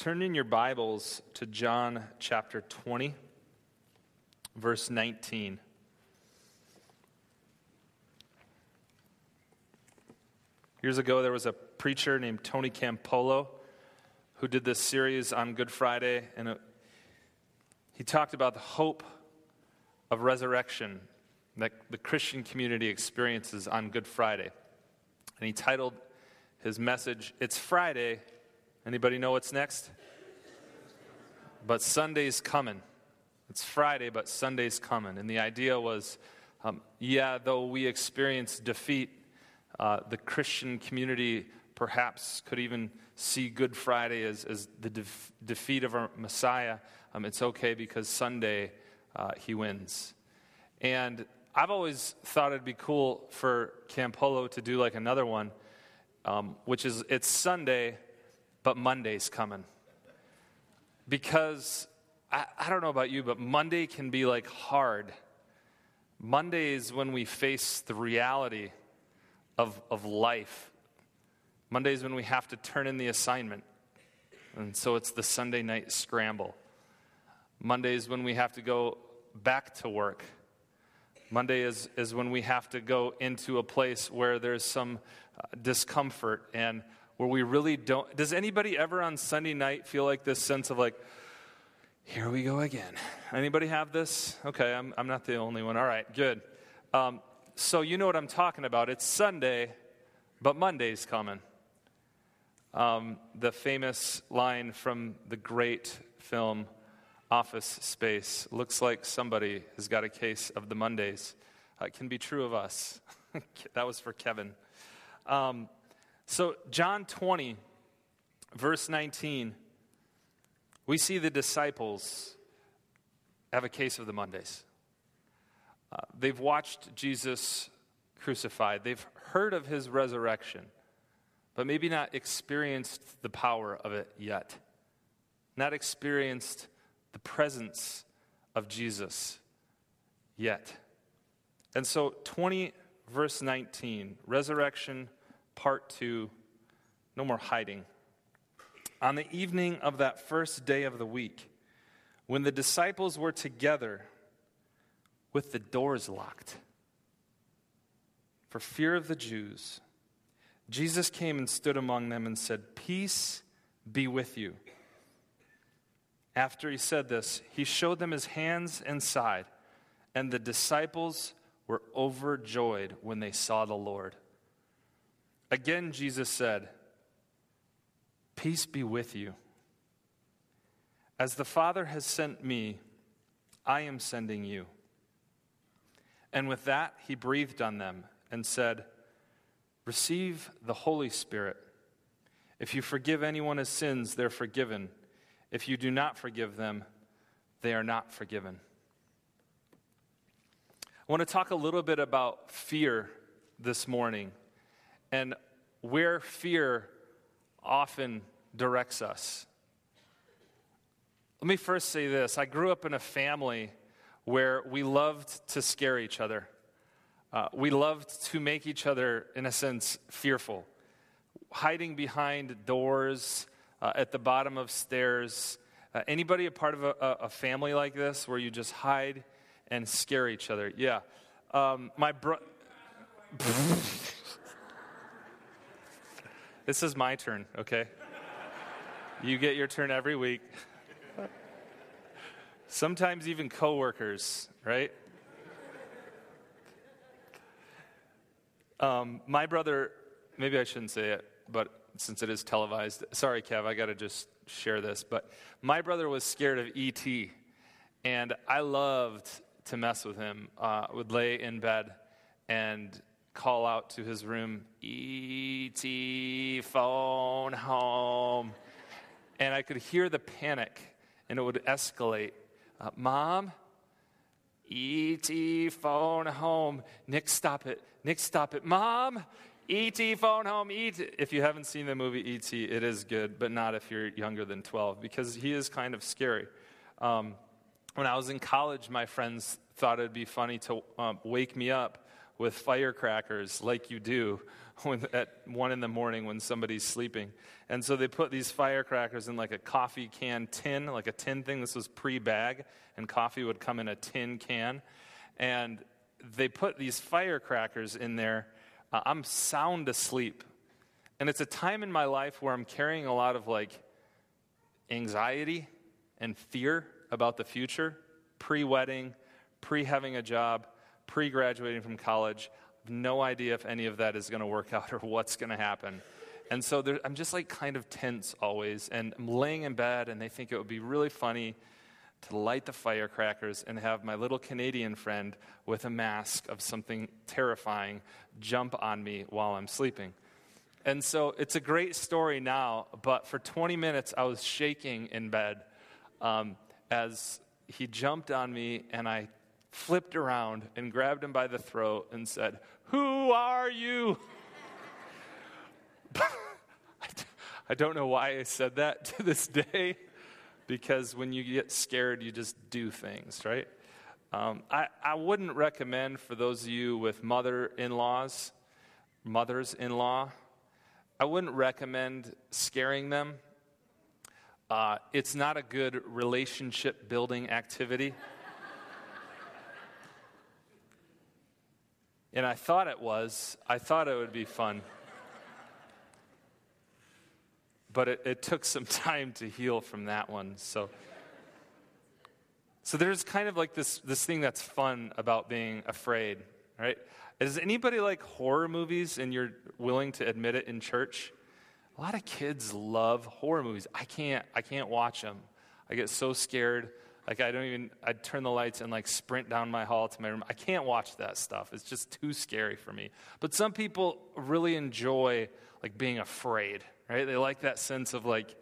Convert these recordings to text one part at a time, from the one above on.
Turn in your Bibles to John chapter 20, verse 19. Years ago, there was a preacher named Tony Campolo who did this series on Good Friday, and it, he talked about the hope of resurrection that the Christian community experiences on Good Friday. And he titled his message, It's Friday. Anybody know what's next? But Sunday's coming. It's Friday, but Sunday's coming. And the idea was um, yeah, though we experience defeat, uh, the Christian community perhaps could even see Good Friday as, as the def- defeat of our Messiah. Um, it's okay because Sunday uh, he wins. And I've always thought it'd be cool for Campolo to do like another one, um, which is it's Sunday, but Monday's coming. Because I, I don't know about you, but Monday can be like hard. Monday is when we face the reality of, of life. Monday is when we have to turn in the assignment. And so it's the Sunday night scramble. Monday is when we have to go back to work. Monday is, is when we have to go into a place where there's some uh, discomfort and where we really don't. Does anybody ever on Sunday night feel like this sense of like, here we go again? Anybody have this? Okay, I'm, I'm not the only one. All right, good. Um, so you know what I'm talking about. It's Sunday, but Monday's coming. Um, the famous line from the great film Office Space looks like somebody has got a case of the Mondays. Uh, it can be true of us. that was for Kevin. Um, so, John 20, verse 19, we see the disciples have a case of the Mondays. Uh, they've watched Jesus crucified, they've heard of his resurrection, but maybe not experienced the power of it yet, not experienced the presence of Jesus yet. And so, 20, verse 19, resurrection, part 2, no more hiding. On the evening of that first day of the week, when the disciples were together, with the doors locked. For fear of the Jews, Jesus came and stood among them and said, Peace be with you. After he said this, he showed them his hands and side, and the disciples were overjoyed when they saw the Lord. Again, Jesus said, Peace be with you. As the Father has sent me, I am sending you. And with that, he breathed on them and said, Receive the Holy Spirit. If you forgive anyone his sins, they're forgiven. If you do not forgive them, they are not forgiven. I want to talk a little bit about fear this morning and where fear often directs us. Let me first say this I grew up in a family where we loved to scare each other. Uh, we loved to make each other, in a sense, fearful. Hiding behind doors, uh, at the bottom of stairs. Uh, anybody a part of a, a, family like this where you just hide and scare each other? Yeah. Um, my bro. this is my turn, okay? You get your turn every week. Sometimes even coworkers, right? Um, my brother, maybe I shouldn't say it, but since it is televised, sorry, Kev, I got to just share this. But my brother was scared of ET, and I loved to mess with him. Uh, would lay in bed and call out to his room, ET, phone home. And I could hear the panic, and it would escalate. Uh, Mom, E.T. phone home. Nick, stop it. Nick, stop it. Mom, E.T. phone home. E.T. If you haven't seen the movie E.T., it is good, but not if you're younger than 12 because he is kind of scary. Um, when I was in college, my friends thought it'd be funny to um, wake me up with firecrackers like you do when, at one in the morning when somebody's sleeping. And so they put these firecrackers in like a coffee can tin, like a tin thing. This was pre bag, and coffee would come in a tin can. And they put these firecrackers in there. Uh, I'm sound asleep. And it's a time in my life where I'm carrying a lot of like anxiety and fear about the future, pre wedding, pre having a job, pre graduating from college. no idea if any of that is going to work out or what's going to happen. And so there, I'm just like kind of tense always. And I'm laying in bed, and they think it would be really funny to light the firecrackers and have my little Canadian friend with a mask of something terrifying jump on me while I'm sleeping. And so it's a great story now, but for 20 minutes I was shaking in bed um, as he jumped on me and I flipped around and grabbed him by the throat and said, Who are you? I don't know why I said that to this day, because when you get scared, you just do things, right? Um, I, I wouldn't recommend for those of you with mother in laws, mothers in law, I wouldn't recommend scaring them. Uh, it's not a good relationship building activity. And I thought it was. I thought it would be fun. But it, it took some time to heal from that one. So, so there's kind of like this, this thing that's fun about being afraid, right? Does anybody like horror movies and you're willing to admit it in church? A lot of kids love horror movies. I can't I can't watch them. I get so scared. Like I don't even I'd turn the lights and like sprint down my hall to my room. I can't watch that stuff. It's just too scary for me. But some people really enjoy like being afraid, right? They like that sense of like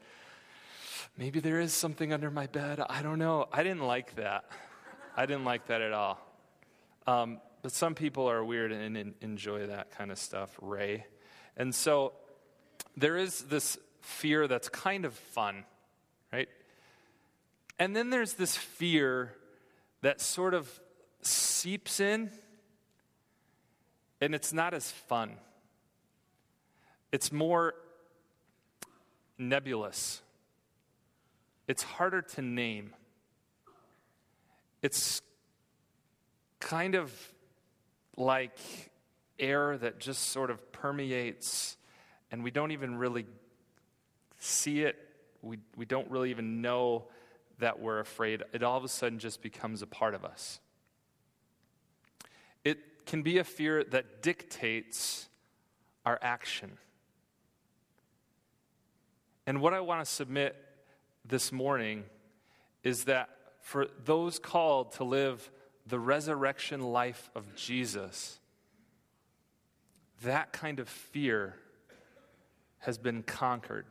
maybe there is something under my bed. I don't know. I didn't like that. I didn't like that at all. Um, but some people are weird and enjoy that kind of stuff, Ray. And so there is this fear that's kind of fun, right? And then there's this fear that sort of seeps in, and it's not as fun. It's more nebulous. It's harder to name. It's kind of like air that just sort of permeates and we don't even really see it. We, we don't really even know that we're afraid. It all of a sudden just becomes a part of us. It can be a fear that dictates our action. And what I want to submit this morning is that for those called to live the resurrection life of Jesus, that kind of fear has been conquered.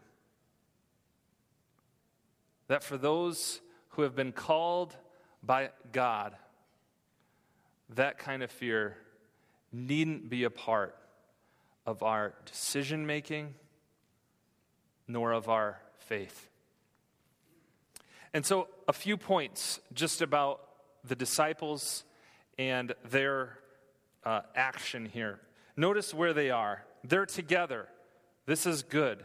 That for those who have been called by God, that kind of fear needn't be a part of our decision making nor of our faith. And so, a few points just about the disciples and their uh, action here. Notice where they are. They're together. This is good.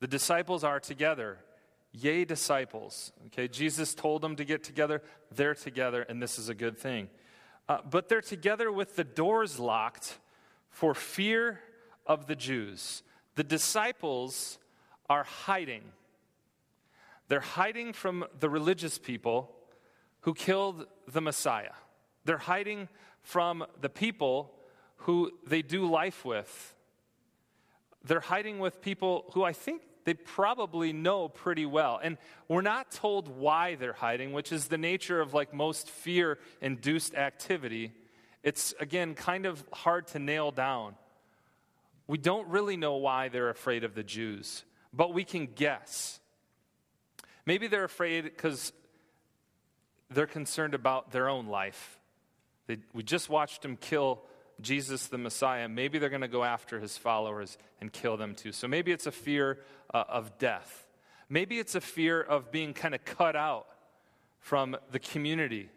The disciples are together. Yay, disciples. Okay, Jesus told them to get together. They're together, and this is a good thing. Uh, but they're together with the doors locked for fear of the Jews. The disciples are hiding. They're hiding from the religious people who killed the Messiah. They're hiding from the people who they do life with. They're hiding with people who I think they probably know pretty well. And we're not told why they're hiding, which is the nature of like most fear induced activity. It's, again, kind of hard to nail down. We don't really know why they're afraid of the Jews, but we can guess. Maybe they're afraid because they're concerned about their own life. They, we just watched them kill Jesus the Messiah. Maybe they're going to go after his followers and kill them too. So maybe it's a fear uh, of death. Maybe it's a fear of being kind of cut out from the community,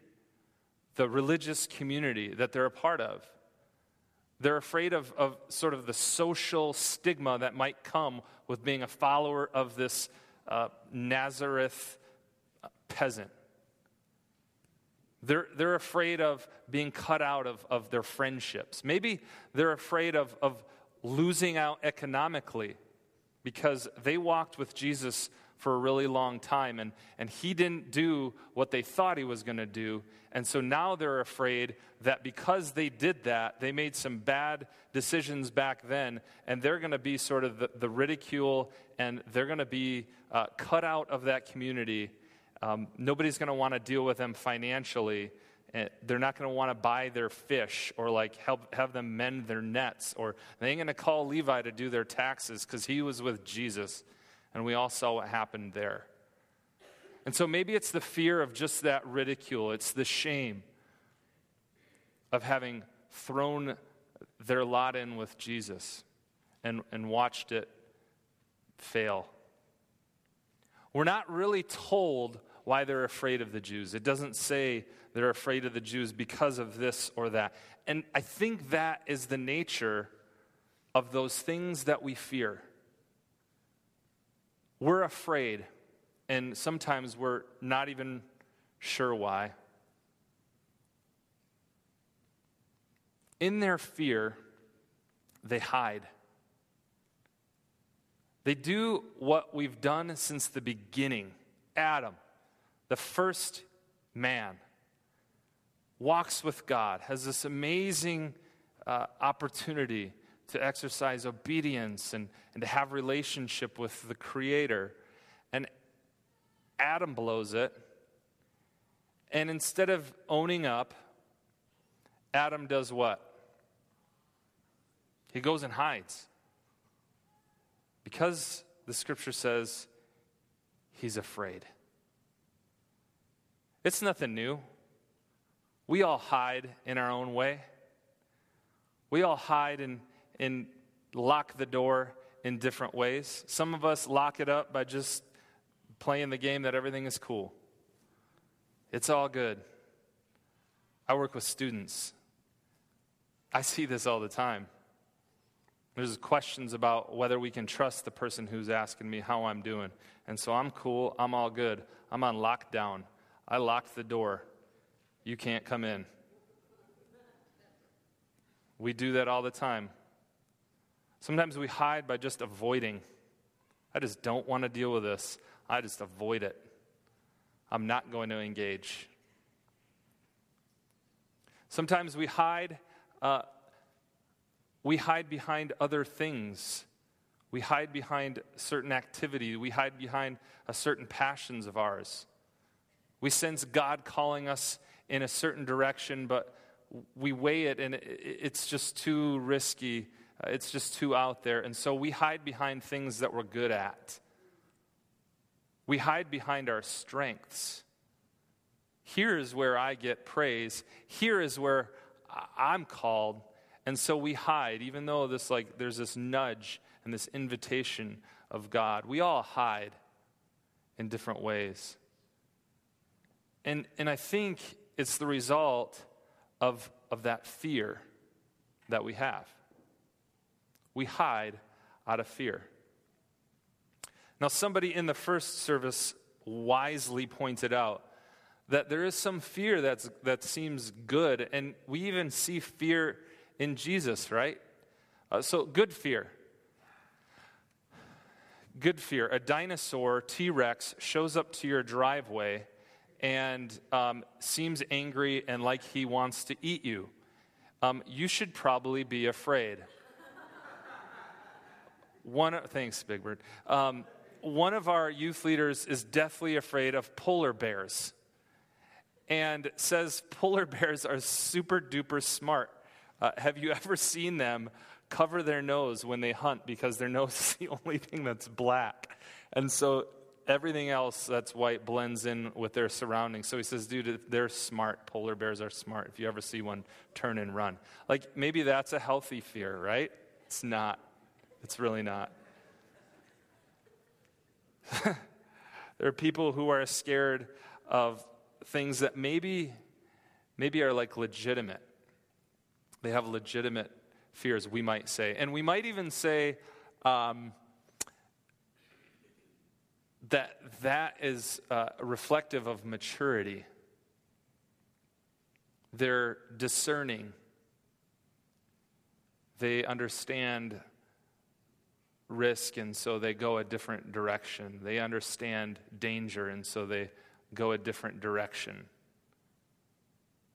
the religious community that they're a part of. They're afraid of, of sort of the social stigma that might come with being a follower of this uh, Nazareth peasant. They're, they're afraid of being cut out of, of their friendships. Maybe they're afraid of, of losing out economically because they walked with Jesus for a really long time and, and he didn't do what they thought he was going to do. And so now they're afraid that because they did that, they made some bad decisions back then, and they're going to be sort of the, the ridicule and they're going to be uh, cut out of that community um, nobody's going to want to deal with them financially. Eh, they're not going to want to buy their fish or like help have them mend their nets or they ain't going to call Levi to do their taxes because he was with Jesus and we all saw what happened there. And so maybe it's the fear of just that ridicule, it's the shame of having thrown their lot in with Jesus and, and watched it fail. We're not really told why they're afraid of the Jews. It doesn't say they're afraid of the Jews because of this or that. And I think that is the nature of those things that we fear. We're afraid, and sometimes we're not even sure why. In their fear, they hide. They do what we've done since the beginning. Adam, the first man, walks with God, has this amazing uh, opportunity to exercise obedience and, and to have relationship with the Creator. And Adam blows it. And instead of owning up, Adam does what? He goes and hides. Because the scripture says he's afraid. It's nothing new. We all hide in our own way. We all hide and, and lock the door in different ways. Some of us lock it up by just playing the game that everything is cool. It's all good. I work with students. I see this all the time. There's questions about whether we can trust the person who's asking me how I'm doing. And so I'm cool, I'm all good. I'm on lockdown. I locked the door. You can't come in. We do that all the time. Sometimes we hide by just avoiding. I just don't want to deal with this. I just avoid it. I'm not going to engage. Sometimes we hide. Uh, we hide behind other things. We hide behind certain activity. We hide behind a certain passions of ours. We sense God calling us in a certain direction, but we weigh it and it's just too risky. Uh, it's just too out there. And so we hide behind things that we're good at. We hide behind our strengths. Here is where I get praise. Here is where I'm called. And so we hide, even though this like there's this nudge and this invitation of God. We all hide in different ways. And, and I think it's the result of, of that fear that we have. We hide out of fear. Now, somebody in the first service wisely pointed out that there is some fear that's, that seems good, and we even see fear in Jesus, right? Uh, so, good fear. Good fear. A dinosaur, T Rex, shows up to your driveway and um, seems angry and like he wants to eat you, um, you should probably be afraid. One, thanks, Big Bird. Um, one of our youth leaders is deathly afraid of polar bears and says polar bears are super duper smart. Uh, have you ever seen them cover their nose when they hunt because their nose is the only thing that's black? And so everything else that's white blends in with their surroundings. So he says, dude, they're smart. Polar bears are smart. If you ever see one, turn and run. Like maybe that's a healthy fear, right? It's not. It's really not. there are people who are scared of things that maybe maybe are like legitimate. They have legitimate fears, we might say. And we might even say um, that that is uh, reflective of maturity. They're discerning, they understand risk, and so they go a different direction. They understand danger, and so they go a different direction.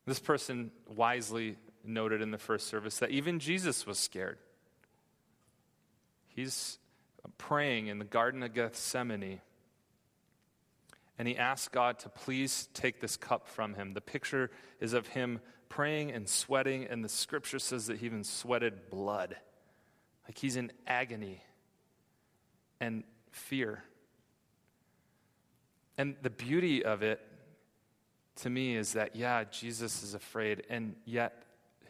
This person wisely noted in the first service that even Jesus was scared. He's praying in the Garden of Gethsemane, and he asks God to please take this cup from him. The picture is of him praying and sweating, and the scripture says that he even sweated blood. Like he's in agony and fear. And the beauty of it to me is that, yeah, Jesus is afraid, and yet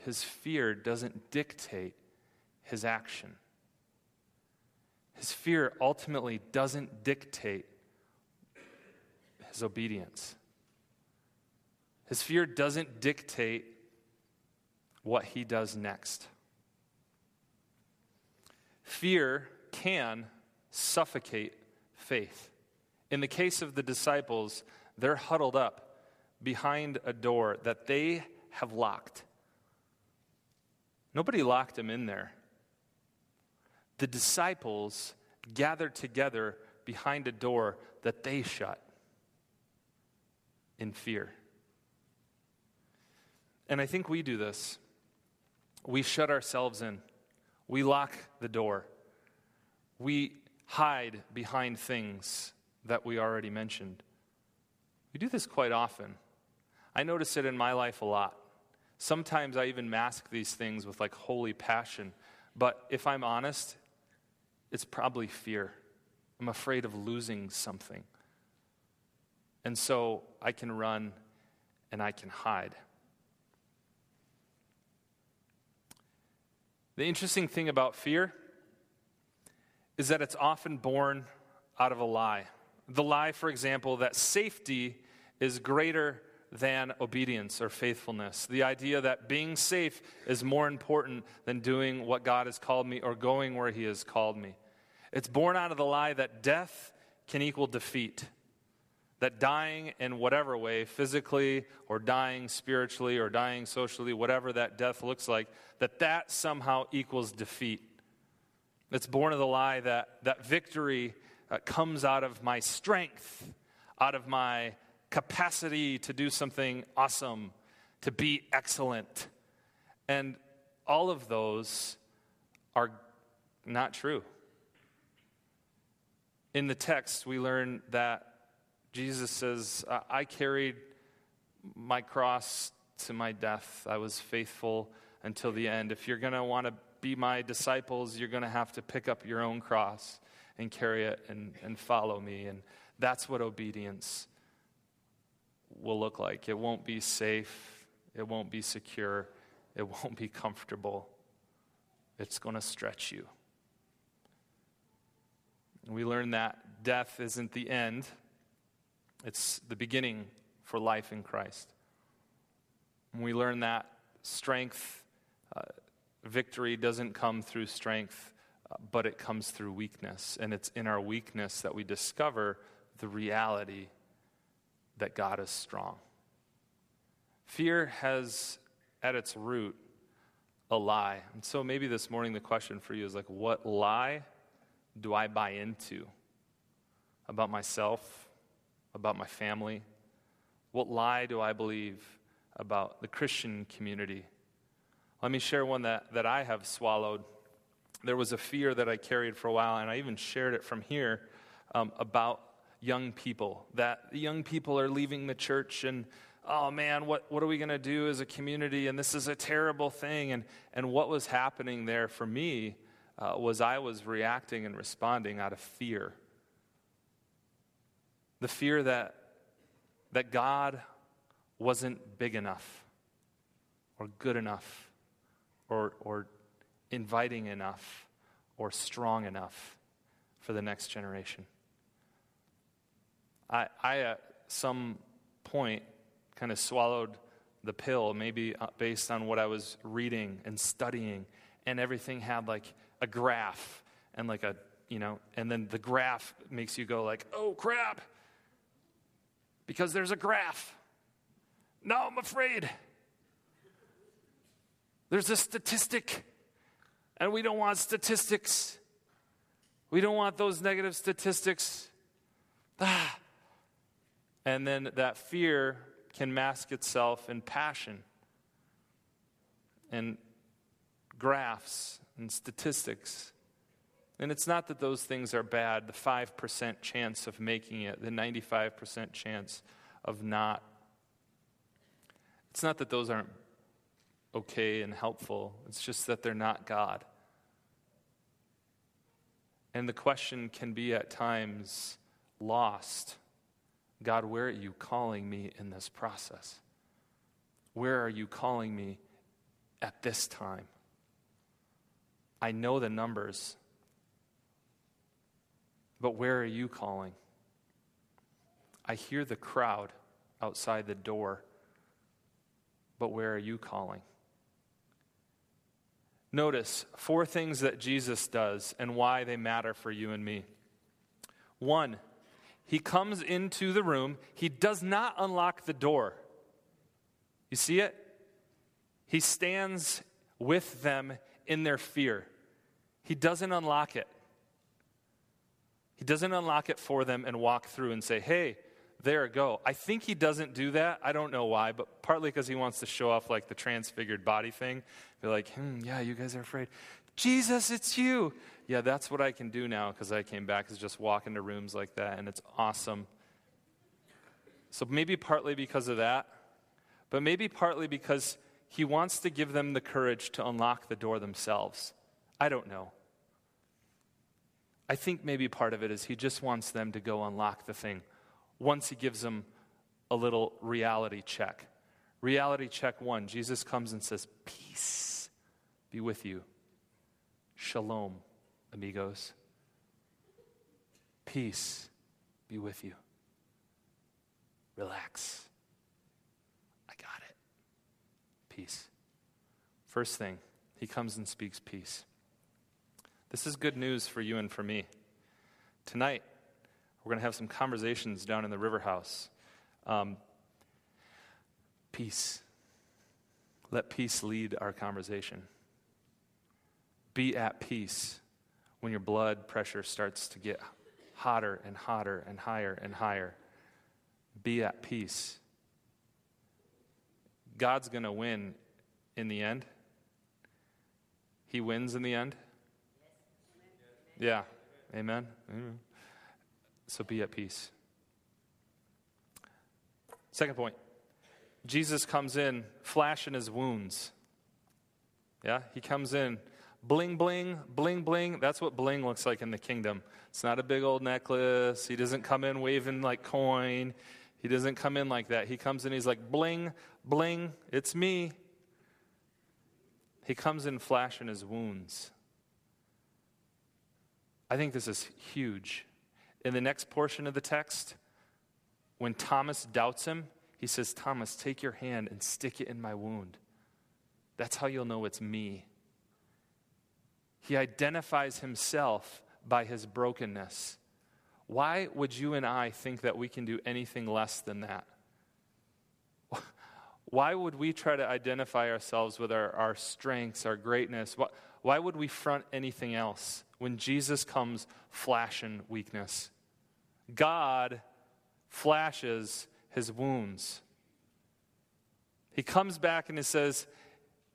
his fear doesn't dictate his action. His fear ultimately doesn't dictate his obedience. His fear doesn't dictate what he does next. Fear can suffocate faith. In the case of the disciples, they're huddled up behind a door that they have locked. Nobody locked them in there. The disciples gathered together behind a door that they shut in fear. And I think we do this. We shut ourselves in, we lock the door, we hide behind things that we already mentioned. We do this quite often. I notice it in my life a lot. Sometimes I even mask these things with like holy passion. But if I'm honest, it's probably fear. I'm afraid of losing something. And so I can run and I can hide. The interesting thing about fear is that it's often born out of a lie. The lie, for example, that safety is greater than obedience or faithfulness. The idea that being safe is more important than doing what God has called me or going where He has called me. It's born out of the lie that death can equal defeat. That dying in whatever way, physically or dying spiritually or dying socially, whatever that death looks like, that that somehow equals defeat. It's born of the lie that, that victory uh, comes out of my strength, out of my capacity to do something awesome, to be excellent. And all of those are not true. In the text, we learn that Jesus says, I carried my cross to my death. I was faithful until the end. If you're going to want to be my disciples, you're going to have to pick up your own cross and carry it and, and follow me. And that's what obedience will look like. It won't be safe, it won't be secure, it won't be comfortable. It's going to stretch you. We learn that death isn't the end, it's the beginning for life in Christ. And we learn that strength, uh, victory doesn't come through strength, uh, but it comes through weakness. And it's in our weakness that we discover the reality that God is strong. Fear has at its root a lie. And so maybe this morning the question for you is like, what lie do I buy into about myself, about my family? What lie do I believe about the Christian community? Let me share one that, that I have swallowed. There was a fear that I carried for a while, and I even shared it from here um, about young people, that young people are leaving the church and, oh man, what, what are we going to do as a community? And this is a terrible thing. And, and what was happening there for me uh, was I was reacting and responding out of fear. The fear that, that God wasn't big enough or good enough or, or inviting enough or strong enough for the next generation. I, I at some point kind of swallowed the pill, maybe uh, based on what I was reading and studying and everything had like a graph and like a, you know, and then the graph makes you go like, oh crap, because there's a graph. Now I'm afraid. There's a statistic, and we don't want statistics. We don't want those negative statistics. Ah. And then that fear can mask itself in passion and graphs and statistics. And it's not that those things are bad, the 5% chance of making it, the 95% chance of not. It's not that those aren't okay and helpful, it's just that they're not God. And the question can be at times lost God, where are you calling me in this process? Where are you calling me at this time? I know the numbers, but where are you calling? I hear the crowd outside the door, but where are you calling? Notice four things that Jesus does and why they matter for you and me. One, he comes into the room, he does not unlock the door. You see it? He stands with them in their fear. He doesn't unlock it. He doesn't unlock it for them and walk through and say, hey, there, go. I think he doesn't do that. I don't know why, but partly because he wants to show off like the transfigured body thing. Be like, hmm, yeah, you guys are afraid. Jesus, it's you. Yeah, that's what I can do now because I came back is just walk into rooms like that, and it's awesome. So maybe partly because of that, but maybe partly because he wants to give them the courage to unlock the door themselves. I don't know. I think maybe part of it is he just wants them to go unlock the thing once he gives them a little reality check. Reality check one Jesus comes and says, Peace be with you. Shalom, amigos. Peace be with you. Relax. I got it. Peace. First thing, he comes and speaks peace. This is good news for you and for me. Tonight, we're going to have some conversations down in the river house. Um, peace. Let peace lead our conversation. Be at peace when your blood pressure starts to get hotter and hotter and higher and higher. Be at peace. God's going to win in the end. He wins in the end. Yeah. Amen. Amen. So be at peace. Second point Jesus comes in flashing his wounds. Yeah, he comes in bling, bling, bling, bling. That's what bling looks like in the kingdom. It's not a big old necklace. He doesn't come in waving like coin. He doesn't come in like that. He comes in, he's like, bling, bling, it's me. He comes in flashing his wounds. I think this is huge in the next portion of the text, when Thomas doubts him, he says, Thomas, take your hand and stick it in my wound. That's how you'll know it's me. He identifies himself by his brokenness. Why would you and I think that we can do anything less than that? Why would we try to identify ourselves with our, our strengths, our greatness? Why, why would we front anything else when Jesus comes flashing weakness? God flashes his wounds. He comes back and he says,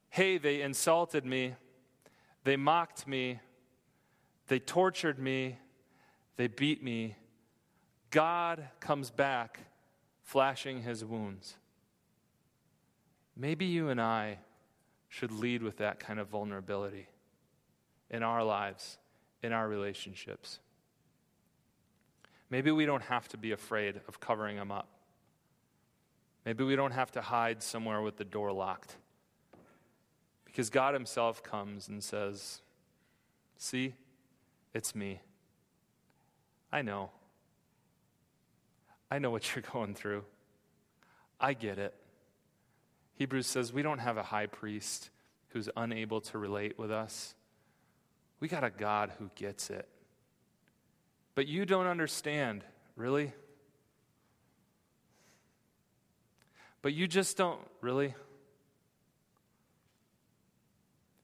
Hey, they insulted me, they mocked me, they tortured me, they beat me. God comes back flashing his wounds. Maybe you and I should lead with that kind of vulnerability in our lives, in our relationships. Maybe we don't have to be afraid of covering them up. Maybe we don't have to hide somewhere with the door locked. Because God Himself comes and says, See, it's me. I know. I know what you're going through. I get it. Hebrews says we don't have a high priest who's unable to relate with us. We got a God who gets it. But you don't understand, really? But you just don't, really?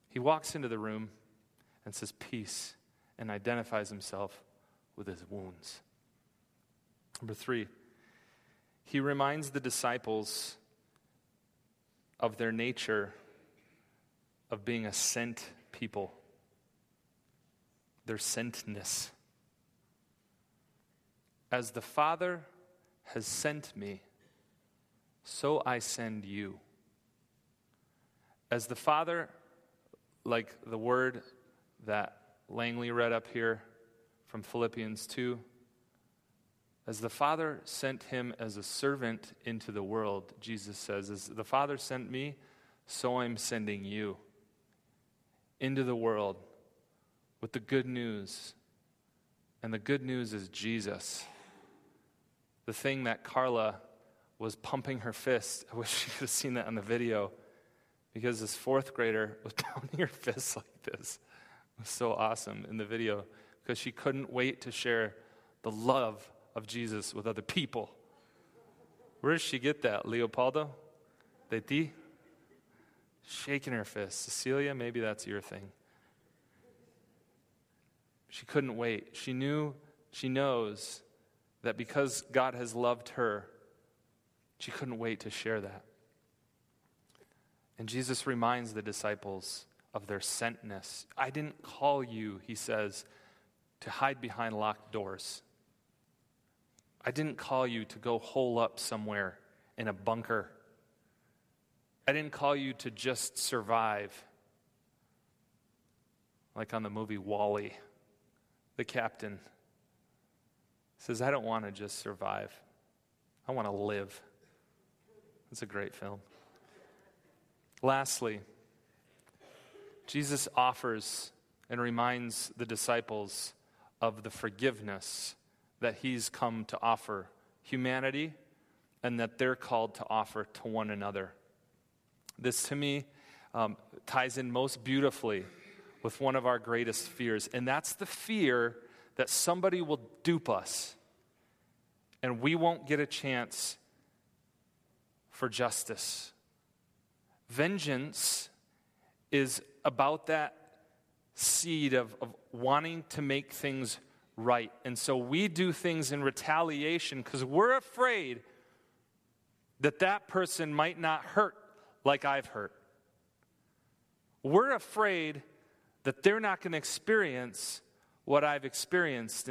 He walks into the room and says, Peace, and identifies himself with his wounds. Number three, he reminds the disciples of their nature of being a sent people, their sentness. As the Father has sent me, so I send you. As the Father, like the word that Langley read up here from Philippians 2, as the Father sent him as a servant into the world, Jesus says, As the Father sent me, so I'm sending you into the world with the good news. And the good news is Jesus. The thing that Carla was pumping her fist. I wish you could have seen that on the video because this fourth grader was pounding her fist like this. It was so awesome in the video because she couldn't wait to share the love of Jesus with other people. Where did she get that? Leopoldo? De ti? Shaking her fist. Cecilia, maybe that's your thing. She couldn't wait. She knew, she knows that because God has loved her, she couldn't wait to share that. And Jesus reminds the disciples of their sentness. I didn't call you, he says, to hide behind locked doors. I didn't call you to go hole up somewhere in a bunker. I didn't call you to just survive. Like on the movie WALL-E, the captain says, I don't want to just survive, I want to live. It's a great film. Lastly, Jesus offers and reminds the disciples of the forgiveness that he's come to offer humanity and that they're called to offer to one another. This, to me, um, ties in most beautifully with one of our greatest fears, and that's the fear that somebody will dupe us and we won't get a chance for justice. Vengeance is about that seed of, of wanting to make things right. And so we do things in retaliation because we're afraid that that person might not hurt like I've hurt. We're afraid that they're not going to experience what I've experienced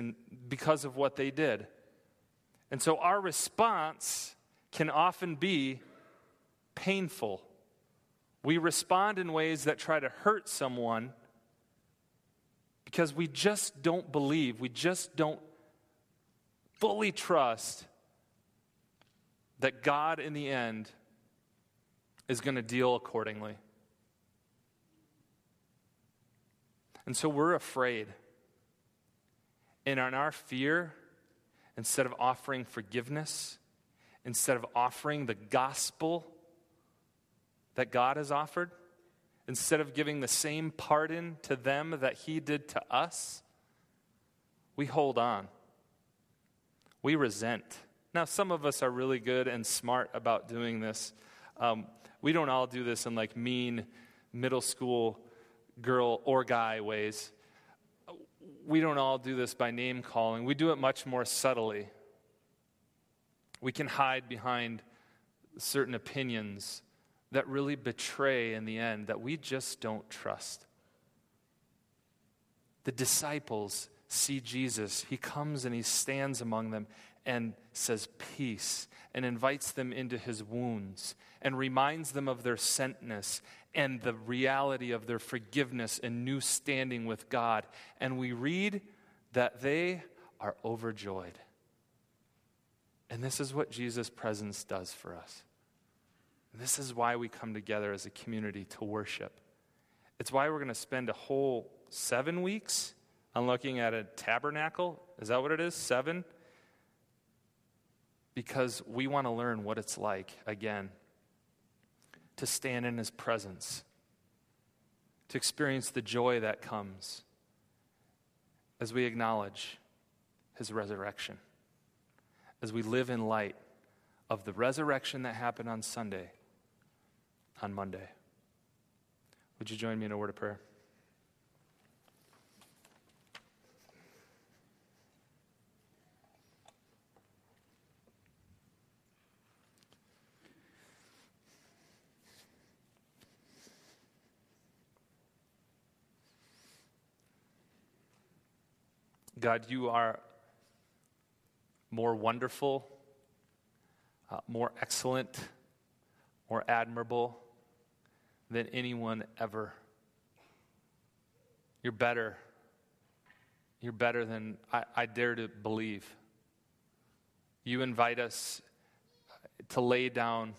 because of what they did. And so our response can often be painful. We respond in ways that try to hurt someone because we just don't believe, we just don't fully trust that God in the end is going to deal accordingly. And so we're afraid. And in our fear, instead of offering forgiveness, instead of offering the gospel that God has offered, instead of giving the same pardon to them that He did to us, we hold on. We resent. Now, some of us are really good and smart about doing this. Um, we don't all do this in like mean middle school girl or guy ways. We don't all do this by name calling. We do it much more subtly. We can hide behind certain opinions that really betray in the end that we just don't trust. The disciples see Jesus. He comes and he stands among them and says, Peace, and invites them into his wounds and reminds them of their sentness and the reality of their forgiveness and new standing with God. And we read that they are overjoyed. And this is what Jesus' presence does for us. This is why we come together as a community to worship. It's why we're going to spend a whole seven weeks on looking at a tabernacle. Is that what it is? Seven? Because we want to learn what it's like, again, to stand in his presence, to experience the joy that comes as we acknowledge his resurrection, as we live in light of the resurrection that happened on Sunday, on Monday. Would you join me in a word of prayer? God, you are more wonderful, uh, more excellent, more admirable than anyone ever. You're better. You're better than I, I dare to believe. You invite us to lay down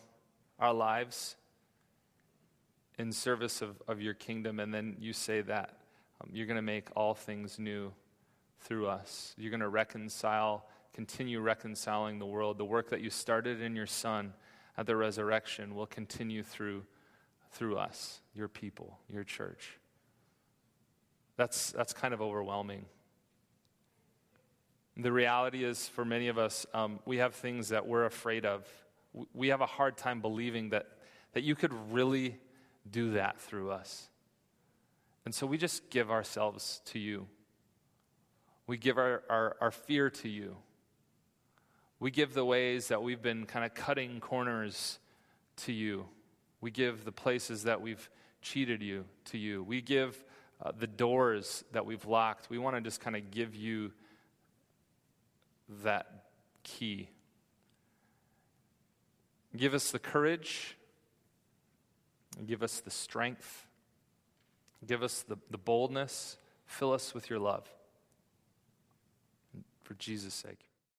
our lives in service of, of your kingdom, and then you say that um, you're going to make all things new through us. You're going to reconcile, continue reconciling the world. The work that you started in your Son at the resurrection will continue through, through us, your people, your church. That's, that's kind of overwhelming. The reality is, for many of us, um, we have things that we're afraid of. We have a hard time believing that, that you could really do that through us. And so we just give ourselves to you. We give our, our, our fear to you. We give the ways that we've been kind of cutting corners to you. We give the places that we've cheated you to you. We give uh, the doors that we've locked. We want to just kind of give you that key. Give us the courage. Give us the strength. Give us the, the boldness. Fill us with your love for Jesus' sake.